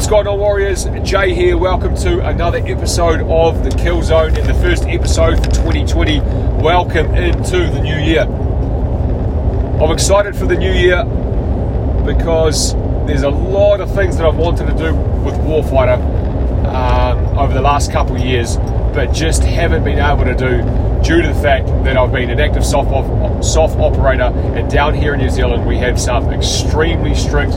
What's going on, Warriors? Jay here. Welcome to another episode of the Kill Zone and the first episode for 2020. Welcome into the new year. I'm excited for the new year because there's a lot of things that I've wanted to do with Warfighter um, over the last couple of years, but just haven't been able to do due to the fact that I've been an active soft, op- SOF operator, and down here in New Zealand we have some extremely strict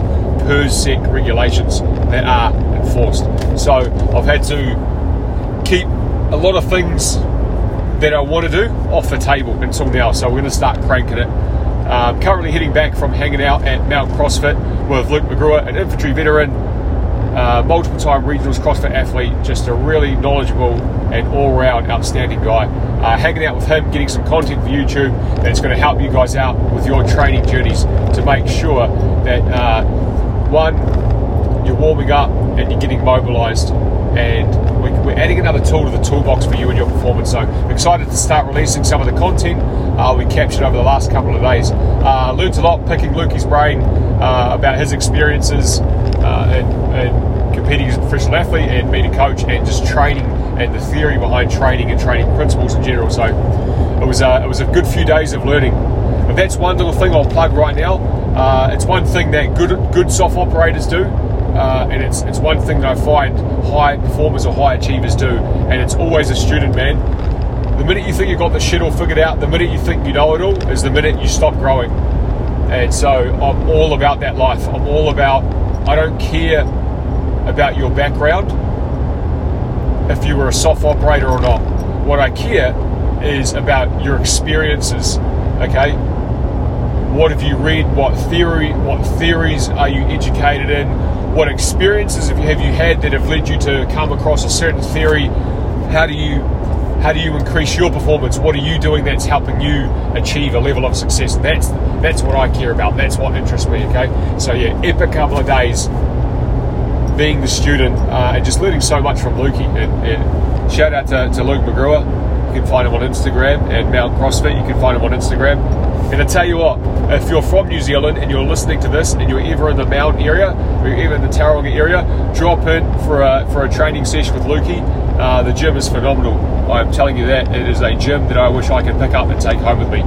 PERSEC regulations that are enforced. So I've had to keep a lot of things that I want to do off the table until now. So we're going to start cranking it. Um, currently heading back from hanging out at Mount CrossFit with Luke McGrewer, an infantry veteran, uh, multiple time regionals CrossFit athlete, just a really knowledgeable and all round outstanding guy. Uh, hanging out with him, getting some content for YouTube that's going to help you guys out with your training journeys to make sure that uh, one, you're warming up and you're getting mobilized and we're adding another tool to the toolbox for you and your performance. So excited to start releasing some of the content uh, we captured over the last couple of days. Uh, learned a lot picking Lukey's brain uh, about his experiences uh, and, and, competing as a professional athlete and being a coach and just training and the theory behind training and training principles in general. So it was a, it was a good few days of learning. But that's one little thing I'll plug right now. Uh, it's one thing that good good SOF operators do, uh, and it's it's one thing that I find high performers or high achievers do, and it's always a student man. The minute you think you've got the shit all figured out, the minute you think you know it all, is the minute you stop growing. And so I'm all about that life. I'm all about. I don't care about your background, if you were a SOF operator or not. What I care is about your experiences. Okay, what have you read? What theory? What theories are you educated in? What experiences have you had that have led you to come across a certain theory? How do you how do you increase your performance? What are you doing that's helping you achieve a level of success? That's that's what I care about. That's what interests me. Okay, so yeah, epic couple of days being the student uh, and just learning so much from Lukey. And, and shout out to, to Luke McGrewer. You can find him on Instagram and Mount CrossFit. You can find him on Instagram. And I tell you what, if you're from New Zealand and you're listening to this and you're ever in the Mount area or you're ever in the Tauranga area, drop in for a, for a training session with Lukey. Uh, the gym is phenomenal. I'm telling you that. It is a gym that I wish I could pick up and take home with me.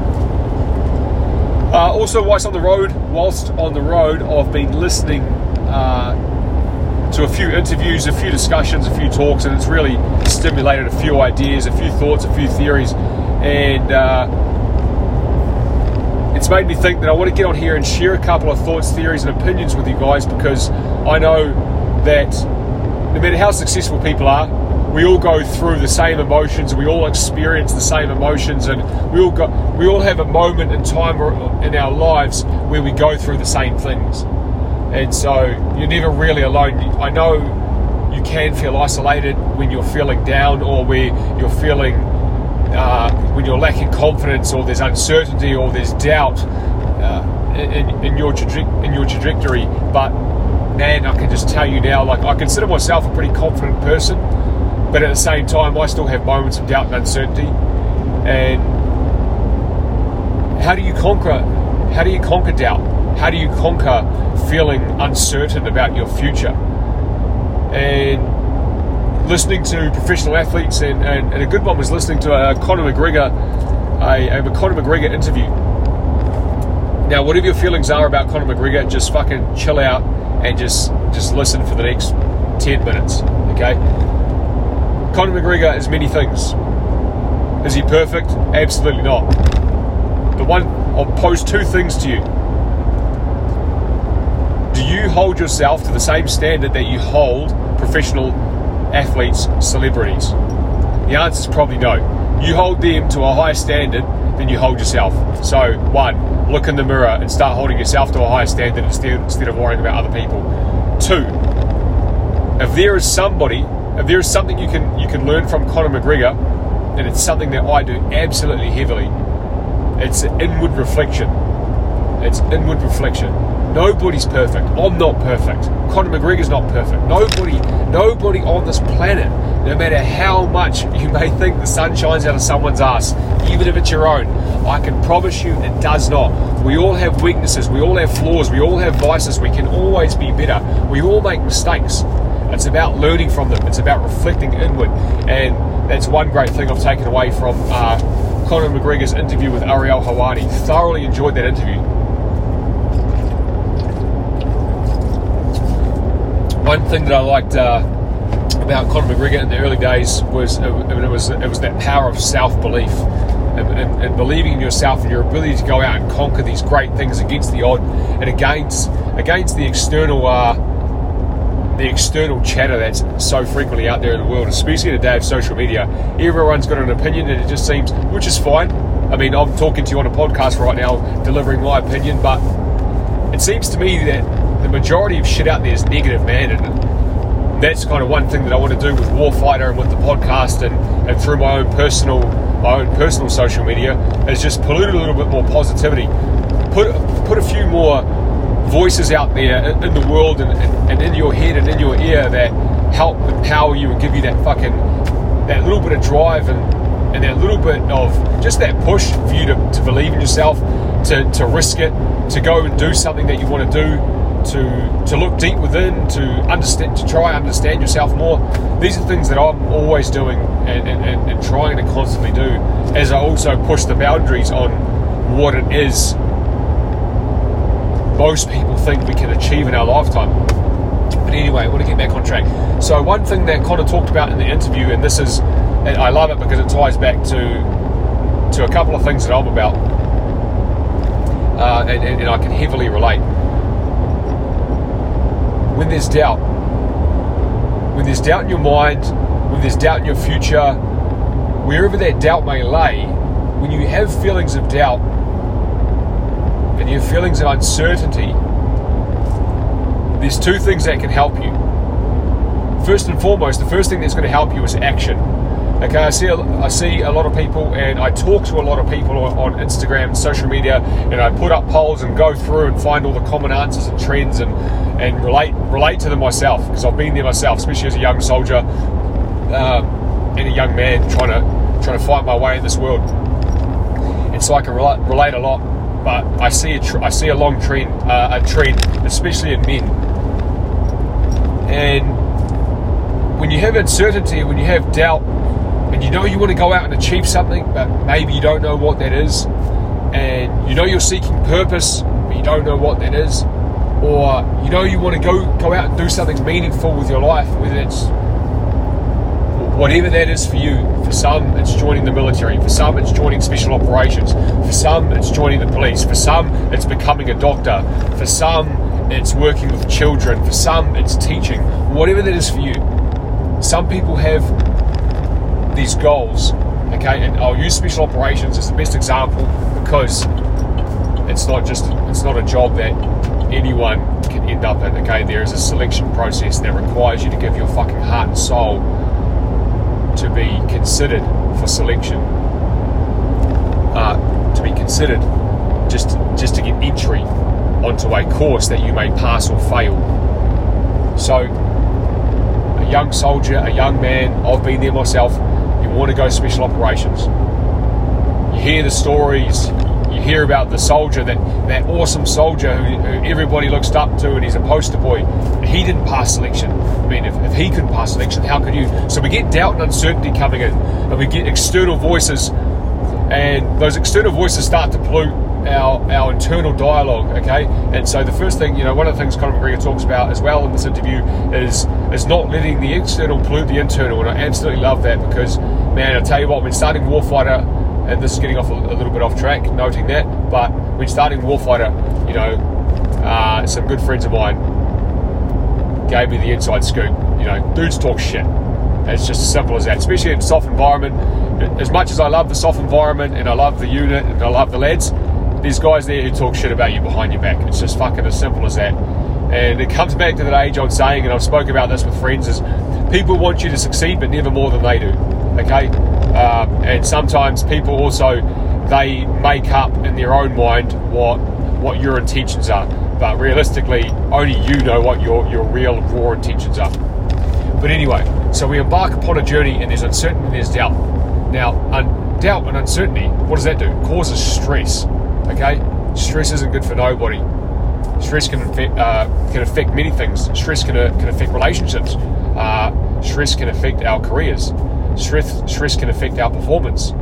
Uh, also, whilst on the road, whilst on the road, I've been listening uh, to a few interviews, a few discussions, a few talks, and it's really stimulated a few ideas, a few thoughts, a few theories, and uh, it's made me think that I want to get on here and share a couple of thoughts, theories, and opinions with you guys because I know that no matter how successful people are, we all go through the same emotions, we all experience the same emotions, and we all got we all have a moment in time in our lives where we go through the same things. And so you're never really alone. I know you can feel isolated when you're feeling down or where you're feeling uh, when you're lacking confidence or there's uncertainty or there's doubt uh, in, in, your in your trajectory. But man, I can just tell you now, like I consider myself a pretty confident person, but at the same time, I still have moments of doubt and uncertainty. And how do you conquer? How do you conquer doubt? How do you conquer feeling uncertain about your future? And listening to professional athletes, and, and, and, a good one was listening to a Conor McGregor, a, a Conor McGregor interview. Now, whatever your feelings are about Conor McGregor, just fucking chill out and just just listen for the next ten minutes. Okay. Conor McGregor is many things. Is he perfect? Absolutely not. The one I'll pose two things to you. Do you hold yourself to the same standard that you hold professional athletes, celebrities? The answer is probably no. You hold them to a higher standard than you hold yourself. So, one, look in the mirror and start holding yourself to a higher standard instead, instead of worrying about other people. Two, if there is somebody, if there is something you can you can learn from Conor McGregor, and it's something that I do absolutely heavily, it's inward reflection. It's inward reflection. Nobody's perfect. I'm not perfect. Conor McGregor's not perfect. Nobody, nobody on this planet, no matter how much you may think the sun shines out of someone's ass, even if it's your own, I can promise you it does not. We all have weaknesses. We all have flaws. We all have vices. We can always be better. We all make mistakes. It's about learning from them. It's about reflecting inward, and that's one great thing I've taken away from uh, Conor McGregor's interview with Ariel Helwani. Thoroughly enjoyed that interview. One thing that I liked uh, about Conor McGregor in the early days was uh, it was it was that power of self belief and, and, and, believing in yourself and your ability to go out and conquer these great things against the odd and against against the external uh, the external chatter that's so frequently out there in the world, especially in the day of social media. Everyone's got an opinion, and it just seems, which is fine. I mean, I'm talking to you on a podcast right now, delivering my opinion, but it seems to me that the majority of shit out there is negative, man, and that's kind of one thing that I want to do with Warfighter and with the podcast and, and through my own personal my own personal social media is just pollute a little bit more positivity. Put put a few more voices out there in the world and, and, in your head and in your ear that help empower you and give you that fucking that little bit of drive and and that little bit of just that push for you to, to believe in yourself, to, to risk it, to go and do something that you want to do, to to look deep within, to understand, to try understand yourself more. These are things that I'm always doing and, and, and trying to constantly do, as I also push the boundaries on what it is most people think we can achieve in our lifetime. But anyway, I want to get back on track. So one thing that Conor talked about in the interview, and this is, and I love it because it ties back to to a couple of things that I'm about, uh, and, and, and I can heavily relate. When there's doubt, when there's doubt in your mind, when there's doubt in your future, wherever that doubt may lay, when you have feelings of doubt, feelings of uncertainty, there's two things that can help you. First and foremost, the first thing that's going to help you is action. Okay, I see, a, I see a lot of people, and I talk to a lot of people on Instagram and social media, and I put up polls and go through and find all the common answers and trends and, and relate relate to them myself because I've been there myself, especially as a young soldier um, and a young man trying to trying to find my way in this world. And so I can relate, relate a lot but I see a tr- I see a long trend, uh, a trend, especially in men. And when you have uncertainty, when you have doubt, and you know you want to go out and achieve something, but maybe you don't know what that is, and you know you're seeking purpose, but you don't know what that is, or you know you want to go go out and do something meaningful with your life, whether it's whatever that is for you. For some, it's joining the military. For some, it's joining special operations. For some, it's joining the police. For some, it's becoming a doctor. For some, it's working with children. For some, it's teaching. Whatever that is for you. Some people have these goals, okay, and I'll use special operations as the best example because it's not just it's not a job that anyone can end up in. Okay, there is a selection process that requires you to give your fucking heart and soul considered for selection, uh, to be considered just just to get entry onto a course that you may pass or fail. So, a young soldier, a young man, I've been there myself. You want to go special operations. You hear the stories, you hear about the soldier, that, that awesome soldier who, who, everybody looks up to and he's a poster boy. He didn't pass selection. I mean, if, if he couldn't pass selection, how could you? So we get doubt and uncertainty coming in, and we get external voices, and those external voices start to pollute our, our internal dialogue, okay? And so the first thing, you know, one of the things Conor McGregor talks about as well in this interview is is not letting the external pollute the internal, and I absolutely love that because, man, I tell you what, when starting Warfighter, and this is getting off a, a, little bit off track, noting that. But when starting Warfighter, you know, uh, some good friends of mine gave me the inside scoop. You know, dudes talk shit. It's just as simple as that. Especially in SOF environment. As much as I love the SOF environment and I love the unit and I love the lads, there's guys there who talk shit about you behind your back. It's just fucking as simple as that. And it comes back to that age old saying, and I've spoken about this with friends, is people want you to succeed, but never more than they do. Okay? Um, and sometimes people also they make up in their own mind what what your intentions are, but realistically, only you know what your your real raw intentions are. But anyway, so we embark upon a journey, and there's uncertainty, there's doubt. Now, un- doubt and uncertainty, what does that do? It causes stress. Okay, stress isn't good for nobody. Stress can affect, uh, can affect many things. Stress can, uh, can affect relationships. Uh, stress can affect our careers. Stress, stress can affect our performance.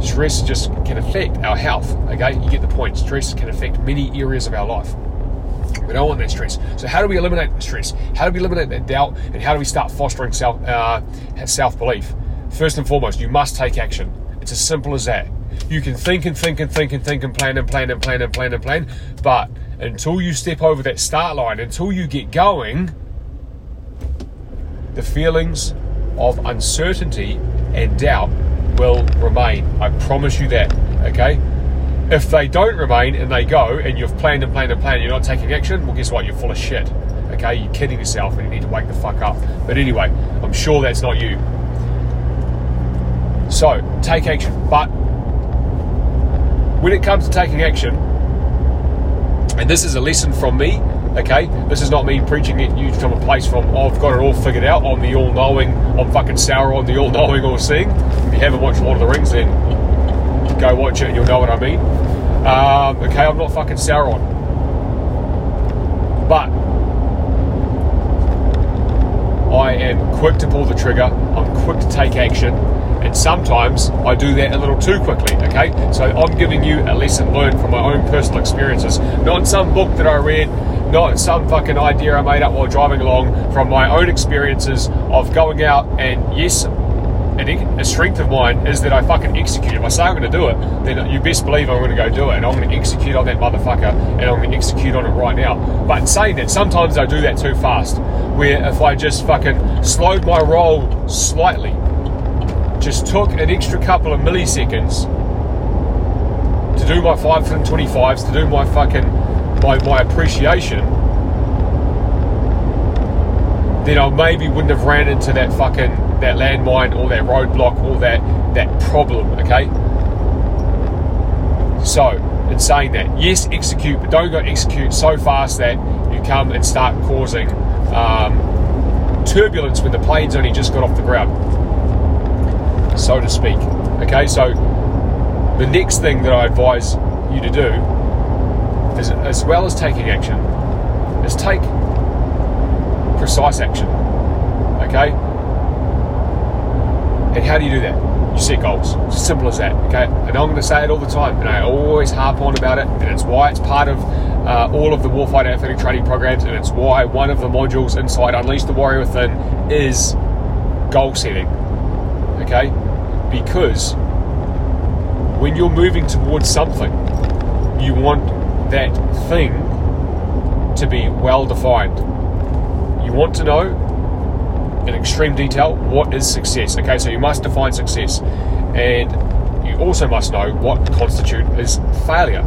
Stress just can affect our health. Okay, you get the point. Stress can affect many areas of our life. We don't want that stress. So how do we eliminate the stress? How do we eliminate that doubt? And how do we start fostering self uh, self belief? First and foremost, you must take action. It's as simple as that. You can think and think and think and think and plan and plan and plan and plan and plan, but until you step over that start line, until you get going, the feelings of uncertainty and doubt will remain. I promise you that. Okay? If they don't remain and they go and you've planned and planned and planned, you're not taking action, well, guess what? You're full of shit. Okay? You're kidding yourself and you need to wake the fuck up. But anyway, I'm sure that's not you. So, take action. But when it comes to taking action, and this is a lesson from me, okay? This is not me preaching at you from a place from, oh, I've got it all figured out. I'm the all knowing, I'm fucking Sauron, the all knowing, all seeing. If you haven't watched Lord of the Rings, then go watch it and you'll know what I mean. Um, okay, I'm not fucking Sauron. But I am quick to pull the trigger, I'm quick to take action, and sometimes I do that a little too quickly, okay? So I'm giving you a lesson learned from my own personal experiences, not some book that I read, not some fucking idea I made up while driving along, from my own experiences of going out and yes, a strength of mine is that I fucking execute. If I say I'm going to do it, then you best believe I'm going to go do it, and I'm going to execute on that motherfucker, and I'm going to execute on it right now. But in saying that, sometimes I do that too fast. Where if I just fucking slowed my roll slightly, just took an extra couple of milliseconds to do my 525s, to do my fucking my, my appreciation, then I maybe wouldn't have ran into that fucking that landmine or that roadblock or that that problem. Okay. So, in saying that, yes, execute, but don't go execute so fast that you come and start causing um, turbulence when the plane's only just got off the ground so to speak. Okay, so the next thing that I advise you to do is, as well as taking action, is take precise action. Okay? And how do you do that? You set goals. It's simple as that. Okay? And I'm going to say it all the time, and I always harp on about it, and it's why it's part of uh, all of the Warfighter Athletic Training programs, and it's why one of the modules inside Unleash the Warrior Within is goal setting. Okay? Because when you're moving towards something, you want that thing to be well defined. You want to know in extreme detail what is success. Okay, so you must define success, and you also must know what constitutes failure.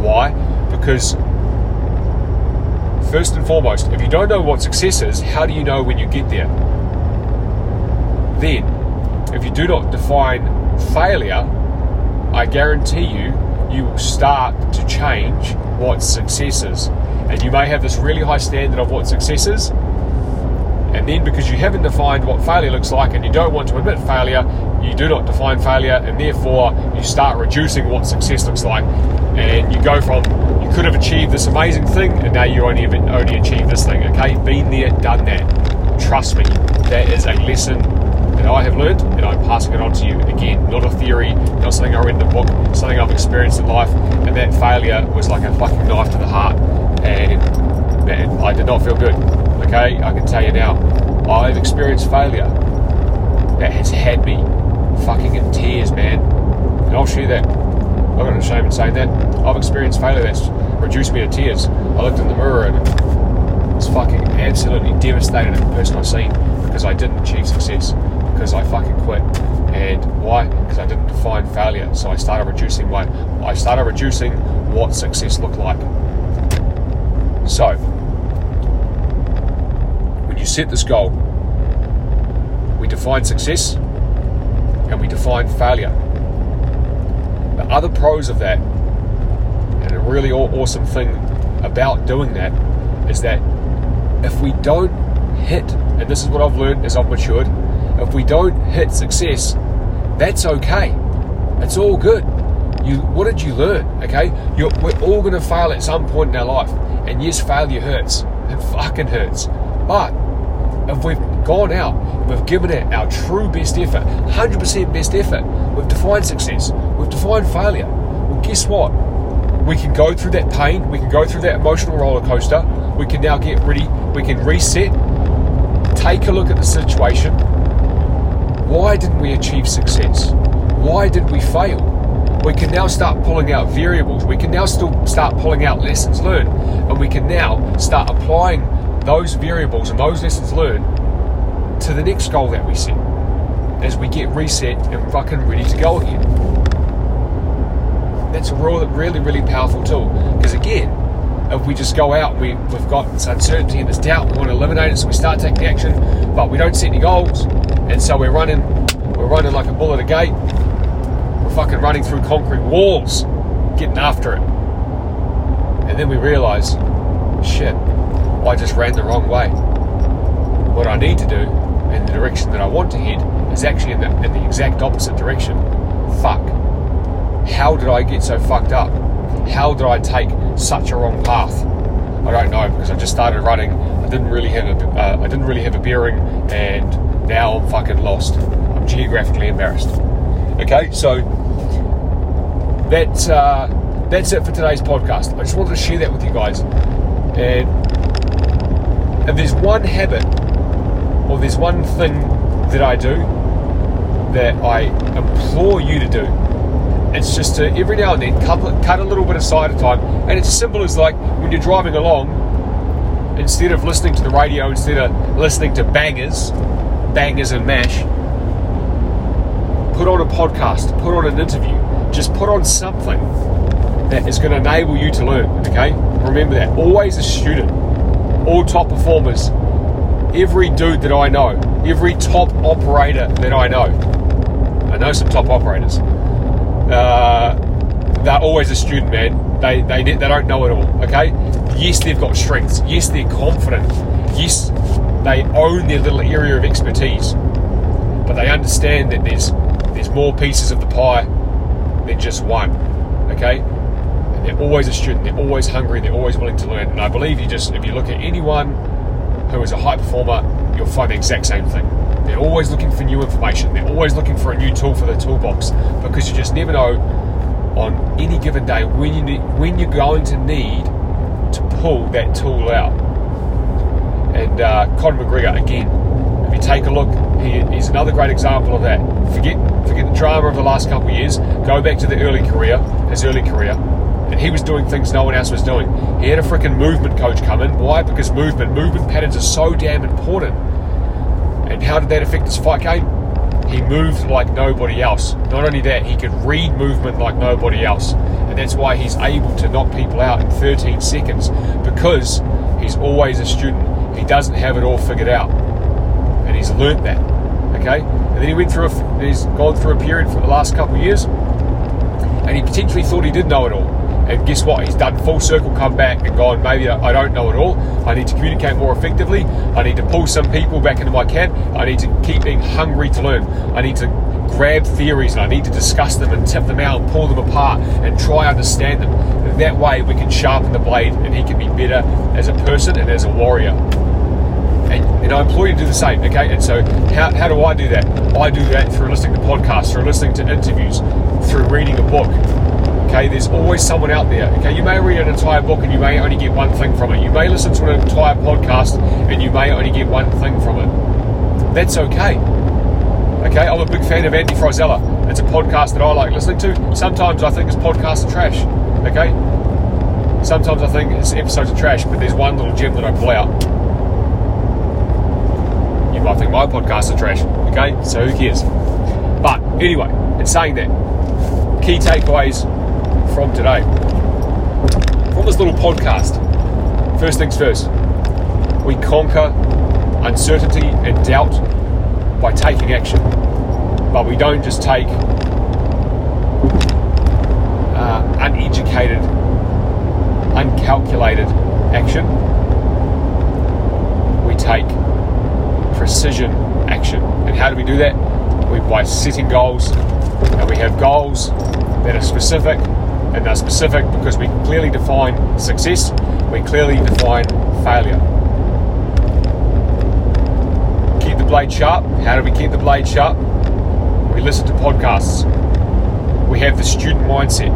Why? Because first and foremost, if you don't know what success is, how do you know when you get there? Then if you do not define failure, I guarantee you, you will start to change what success is. And you may have this really high standard of what success is, and then because you haven't defined what failure looks like and you don't want to admit failure, you do not define failure, and therefore you start reducing what success looks like. And you go from you could have achieved this amazing thing, and now you only only achieved this thing. Okay, been there, done that. Trust me, that is a lesson that I have learned, and I'm passing it on to you. Again, not a theory, not something I read in a book, something I've experienced in life. And that failure was like a fucking knife to the heart, and man, I did not feel good. Okay, I can tell you now, I've experienced failure that has had me fucking in tears, man. And I'll show you that. I'm not ashamed in saying that. I've experienced failure that's reduced me to tears. I looked in the mirror and was fucking absolutely devastated at the person I seen because I didn't achieve success because I fucking quit. And why? Because I didn't define failure. So I started reducing what I started reducing what success looked like. So when you set this goal, we define success and we define failure. The other pros of that, and a really awesome thing about doing that, is that if we don't hit, and this is what I've learned as I've matured, if we don't hit success, that's okay. It's all good. You, what did you learn? Okay, You're, we're all going to fail at some point in our life, and yes, failure hurts. It fucking hurts. But if we've gone out, we've given it our true best effort, 100% best effort, we've defined success, we've defined failure. Well, guess what? We can go through that pain, we can go through that emotional roller coaster, we can now get ready, we can reset, take a look at the situation. Why didn't we achieve success? Why did we fail? We can now start pulling out variables. We can now still start pulling out lessons learned. And we can now start applying those variables and those lessons learned to the next goal that we set as we get reset and fucking ready to go again. That's a real, really, really powerful tool. Because again, if we just go out, we, we've got this uncertainty and this doubt, we want to eliminate it, so we start taking action, but we don't set any goals, and so we're running, we're running like a bull at a gate. We're fucking running through concrete walls, getting after it, and then we realise, shit, I just ran the wrong way. What I need to do, in the direction that I want to head, is actually in the, in the exact opposite direction. Fuck. How did I get so fucked up? how did I take such a wrong path? I don't know because I just started running. I didn't really have a, uh, I didn't really have a bearing, and now I'm fucking lost. I'm geographically embarrassed. Okay, so that's uh, that's it for today's podcast. I just wanted to share that with you guys. And if there's one habit or there's one thing that I do that I implore you to do it's just to every now and then cut, cut a little bit aside of time. And it's as simple as like when you're driving along, instead of listening to the radio, instead of listening to bangers, bangers and mash, put on a podcast, put on an interview, just put on something that is going to enable you to learn. Okay? Remember that. Always a student. All top performers. Every dude that I know, every top operator that I know. I know some top operators uh, they're always a student, man. They, they, they don't know it all, okay? Yes, they've got strengths. Yes, they're confident. Yes, they own their little area of expertise. But they understand that there's, there's more pieces of the pie than just one, okay? And they're always a student. They're always hungry. They're always willing to learn. And I believe you just, if you look at anyone who is a high performer, you'll find the exact same thing. They're always looking for new information. They're always looking for a new tool for the toolbox because you just never know on any given day when you need, when you're going to need to pull that tool out. And uh, Conor McGregor again. If you take a look, he, he's another great example of that. Forget forget the drama of the last couple of years. Go back to the early career, his early career, and he was doing things no one else was doing. He had a freaking movement coach come in. Why? Because movement, movement patterns are so damn important. And how did that affect his fight game? He moved like nobody else. Not only that, he could read movement like nobody else. And that's why he's able to knock people out in 13 seconds because he's always a student. He doesn't have it all figured out. And he's learnt that. Okay? And then he went through a, he's gone through a period for the last couple of years and he potentially thought he did know it all. And guess what? He's done full circle, come back and gone, maybe I don't know it all. I need to communicate more effectively. I need to pull some people back into my camp. I need to keep being hungry to learn. I need to grab theories and I need to discuss them and tip them out pull them apart and try understand them. That way we can sharpen the blade and he can be better as a person and as a warrior. And, and I implore you to do the same, okay? And so, how, how do I do that? I do that through listening to podcasts, through listening to interviews, through reading a book, Okay, there's always someone out there. Okay, you may read an entire book and you may only get one thing from it. You may listen to an entire podcast and you may only get one thing from it. That's okay. Okay, I'm a big fan of Andy Frisella. It's a podcast that I like listening to. Sometimes I think his podcasts are trash. Okay, sometimes I think his episodes are trash, but there's one little gem that I pull out. You might think my podcasts are trash. Okay, so who cares? But anyway, in saying that, key takeaways from today. From this little podcast, first things first, we conquer uncertainty and doubt by taking action. But we don't just take uh, uneducated, uncalculated action. We take precision action. And how do we do that? We by setting goals, and we have goals that are specific, and they're specific because we clearly define success, we clearly define failure. Keep the blade sharp. How do we keep the blade sharp? We listen to podcasts. We have the student mindset.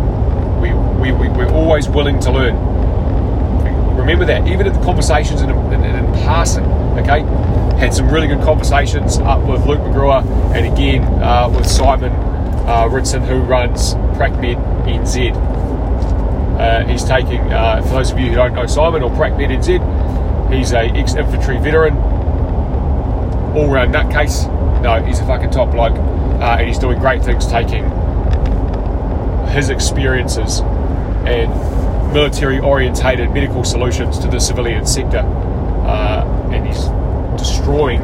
We, we, we, we're always willing to learn. Remember that, even in the conversations in, in, in passing, okay? Had some really good conversations up with Luke McGrewer and again uh, with Simon uh, Ritson, who runs PracMed NZ. Uh, he's taking, uh, for those of you who don't know Simon or PracMed NZ, he's a ex-infantry veteran, all-round nutcase. No, he's a fucking top bloke, uh, and he's doing great things, taking his experiences and military-orientated medical solutions to the civilian sector, uh, and he's destroying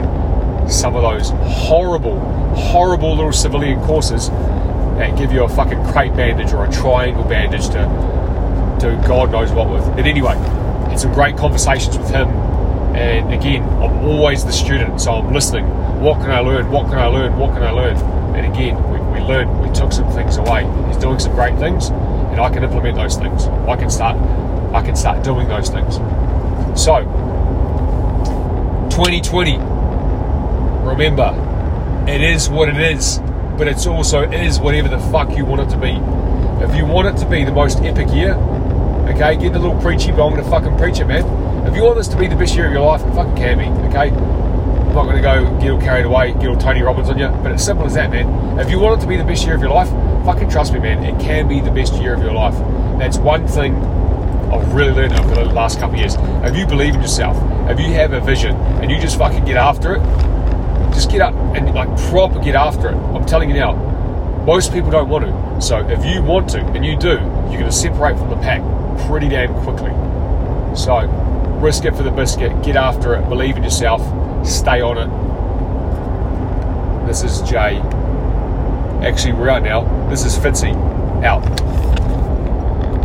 some of those horrible, horrible little civilian courses that give you a fucking crepe bandage or a triangle bandage to do God knows what with. And anyway, had some great conversations with him. And again, I'm always the student, so I'm listening. What can I learn? What can I learn? What can I learn? And again, we, we learned, we took some things away. He's doing some great things, and I can implement those things. I can start, I can start doing those things. So, 2020 remember, it is what it is, but it's also is whatever the fuck you want it to be. If you want it to be the most epic year, okay, getting a little preachy, but I'm to fucking preach it, man. If you want this to be the best year of your life, it fucking can be, okay? I'm not going to go get all carried away, get all Tony Robbins on you, but it's simple as that, man. If you want it to be the best year of your life, fucking trust me, man, it can be the best year of your life. That's one thing I've really learned over the last couple of years. If you believe in yourself, if you have a vision, and you just fucking get after it, just get up and like proper get after it. I'm telling you now, most people don't want to. So if you want to and you do, you're going to separate from the pack pretty damn quickly. So risk it for the biscuit, get after it, believe in yourself, stay on it. This is Jay. Actually, out now. This is Fitzy. Out.